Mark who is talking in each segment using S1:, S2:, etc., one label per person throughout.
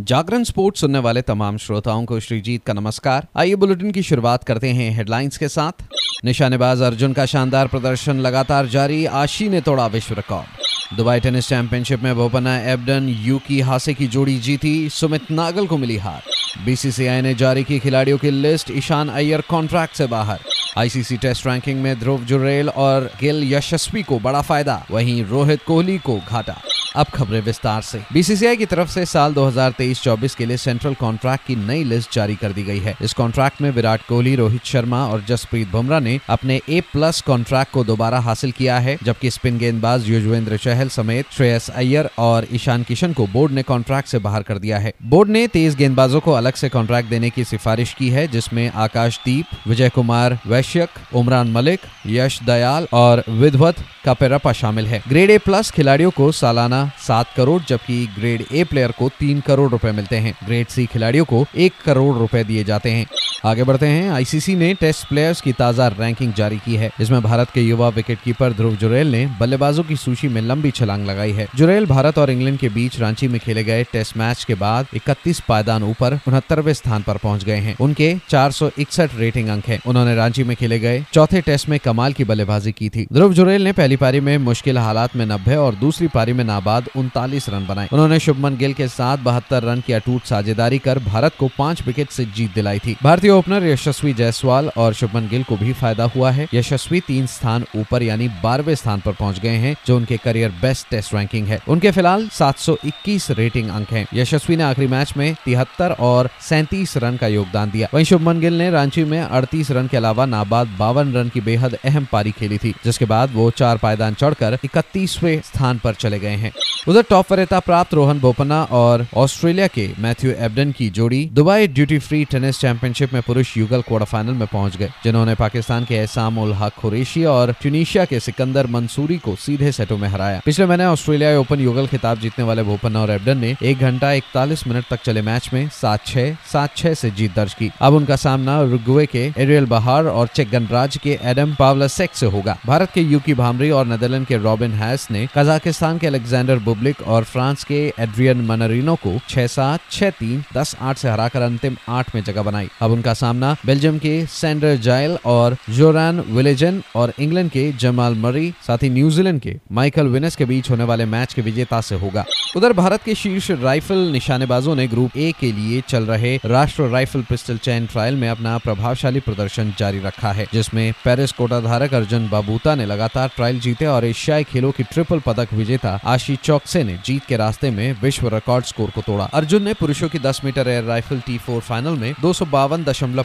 S1: जागरण sports सुनने वाले तमाम श्रोताओं को श्रीजीत का नमस्कार। आइए बुलेटिन की शुरुआत करते हैं हेडलाइंस के साथ। निशानेबाज अर्जुन का शानदार प्रदर्शन लगातार जारी। आशी ने तोड़ा विश्व रिकॉर्ड। दुबई टेनिस चैंपियनशिप में बोपन्ना एबडन यूकी हासे की जोड़ी जीती। सुमित नागल को मिली हार। बीसीसीआई ने जारी की खिलाड़ियों की लिस्ट। ईशान अय्यर कॉन्ट्रैक्ट से बाहर। आईसीसी टेस्ट रैंकिंग में ध्रुव जुरेल और गिल यशस्वी को बड़ा फ़ायदा। वहीं रोहित कोहली को घाटा। अब खबरें विस्तार से। बीसीसीआई की तरफ़ से साल 2023-24 के लिए सेंट्रल कॉन्ट्रैक्ट की नई लिस्ट जारी कर दी गई है। इस कॉन्ट्रैक्ट में विराट कोहली, रोहित शर्मा और जसप्रीत बुमराह ने अपने ए प्लस कॉन्ट्रैक्ट को दोबारा हासिल किया है, जबकि स्पिन गेंदबाज युजवेंद्र चहल समेत श्रेयस अय्यर और ईशान किशन को बोर्ड ने कॉन्ट्रैक्ट से बाहर कर दिया है। बोर्ड ने तेज गेंदबाजों को अलग से कॉन्ट्रैक्ट देने की सिफारिश की है, जिसमें आकाशदीप विजय कुमार वैश्यक, उमरान मलिक, यश दयाल और विधवत कपेरपा शामिल है। ग्रेड ए प्लस खिलाड़ियों को सालाना सात करोड़, जबकि ग्रेड ए प्लेयर को तीन करोड़ रुपए मिलते हैं। ग्रेड सी खिलाड़ियों को एक करोड़ रुपए दिए जाते हैं। आगे बढ़ते हैं। आईसीसी ने टेस्ट प्लेयर्स की ताज़ा रैंकिंग जारी की है इसमें भारत के युवा विकेटकीपर ध्रुव जुरेल ने बल्लेबाजों की सूची में लंबी छलांग लगाई है। जुरेल भारत और इंग्लैंड के बीच रांची में खेले गए टेस्ट मैच के बाद इकतीस पायदान ऊपर उनहत्तरवे स्थान पर पहुँच गए हैं। उनके चार सौ इकसठ रेटिंग अंक है। उन्होंने रांची में खेले गए चौथे टेस्ट में कमाल की बल्लेबाजी की थी। ध्रुव जुरेल ने पहली पारी में मुश्किल हालात में नब्बे और दूसरी पारी में नाबाद उनतालीस रन बनाए। उन्होंने शुभमन गिल के साथ बहत्तर रन की अटूट साझेदारी कर भारत को पाँच विकेट से जीत दिलाई थी। भारतीय ओपनर यशस्वी जायसवाल और शुभमन गिल को भी फ़ायदा हुआ है। यशस्वी तीन स्थान ऊपर यानी बारहवें स्थान पर पहुँच गए हैं, जो उनके करियर बेस्ट टेस्ट रैंकिंग है। उनके फ़िलहाल 721 रेटिंग अंक हैं। यशस्वी ने आखिरी मैच में तिहत्तर और सैंतीस रन का योगदान दिया। वहीं शुभमन गिल ने रांची में अड़तीस रन के अलावा नाबाद बावन रन की बेहद अहम पारी खेली थी, जिसके बाद वो चार पायदान चढ़कर इकतीसवे स्थान पर चले गए हैं। उधर टॉप वरीयता प्राप्त रोहन बोपन्ना और ऑस्ट्रेलिया के मैथ्यू एबडन की जोड़ी Dubai duty free tennis championship में पुरुष युगल क्वार्टर फाइनल में पहुँच गए, जिन्होंने पाकिस्तान के एहसाम उल हक खुरेशी और ट्यूनिशिया के सिकंदर मंसूरी को सीधे सेटों में हराया। पिछले महीने ऑस्ट्रेलिया ओपन युगल खिताब जीतने वाले बोपन्ना और एबडन ने एक घंटा इकतालीस मिनट तक चले मैच में सात छह सात छह से जीत दर्ज की। अब उनका सामना रुगवे के एरियल बहार और चेक गणराज के एडम पावलासेक से होगा। भारत के यूकी भामरी और नेदरलैंड के रॉबिन हैस ने कजाकिस्तान के अलेक्जेंडर बुब्लिक और फ्रांस के एड्रियन मनरिनो को छह सात, छह तीन, दस आठ से हराकर अंतिम आठ में जगह बनाई। अब उनका सामना बेल्जियम के सैंडर जाइल और जोरान विलेजन और इंग्लैंड के जमाल मरी साथ ही न्यूजीलैंड के माइकल विनस के बीच होने वाले मैच के विजेता से होगा। उधर भारत के शीर्ष राइफल निशानेबाजों ने ग्रुप ए के लिए चल रहे राष्ट्र राइफल पिस्टल चैन ट्रायल में अपना प्रभावशाली प्रदर्शन जारी रखा है, जिसमें पेरिस कोटा धारक अर्जुन बाबूता ने लगातार ट्रायल जीते और एशियाई खेलों की ट्रिपल पदक विजेता आशी चौकसे ने जीत के रास्ते में विश्व रिकॉर्ड स्कोर को तोड़ा। अर्जुन ने पुरुषों की 10 meter air rifle T four final में दो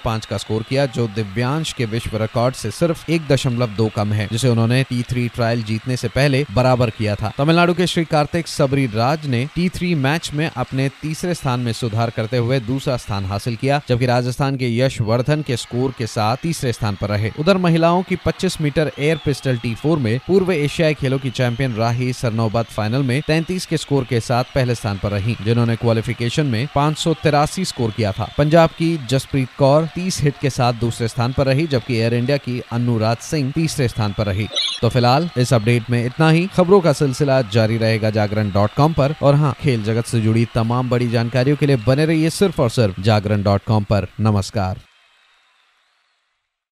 S1: का स्कोर किया, जो दिव्यांश के विश्व रिकॉर्ड से सिर्फ़ एक दशमलव दो कम है, जिसे उन्होंने टी थ्री ट्रायल जीतने से पहले बराबर किया था। तमिलनाडु के श्री कार्तिक सबरी राज ने टी थ्री मैच में अपने तीसरे स्थान में सुधार करते हुए दूसरा स्थान हासिल किया, जबकि राजस्थान के यश वर्धन के स्कोर के साथ तीसरे स्थान पर रहे। उधर महिलाओं की 25 meter air pistol T four में पूर्व एशियाई खेलों की चैंपियन राही सरनोबत फाइनल में 33 के स्कोर के साथ पहले स्थान पर रही, जिन्होंने क्वालिफिकेशन में पाँच सौ तिरासी स्कोर किया था। पंजाब की जसप्रीत कौर तीस हिट के साथ दूसरे स्थान पर रही, जबकि एयर इंडिया की अनुराज सिंह तीसरे स्थान पर रही। तो फ़िलहाल, इस अपडेट में इतना ही। खबरों का सिलसिला जारी रहेगा जागरण डॉट कॉम पर। और हाँ खेल जगत से जुड़ी तमाम बड़ी जानकारियों के लिए बने रहिए सिर्फ़ और सिर्फ़ जागरण डॉट कॉम पर। नमस्कार।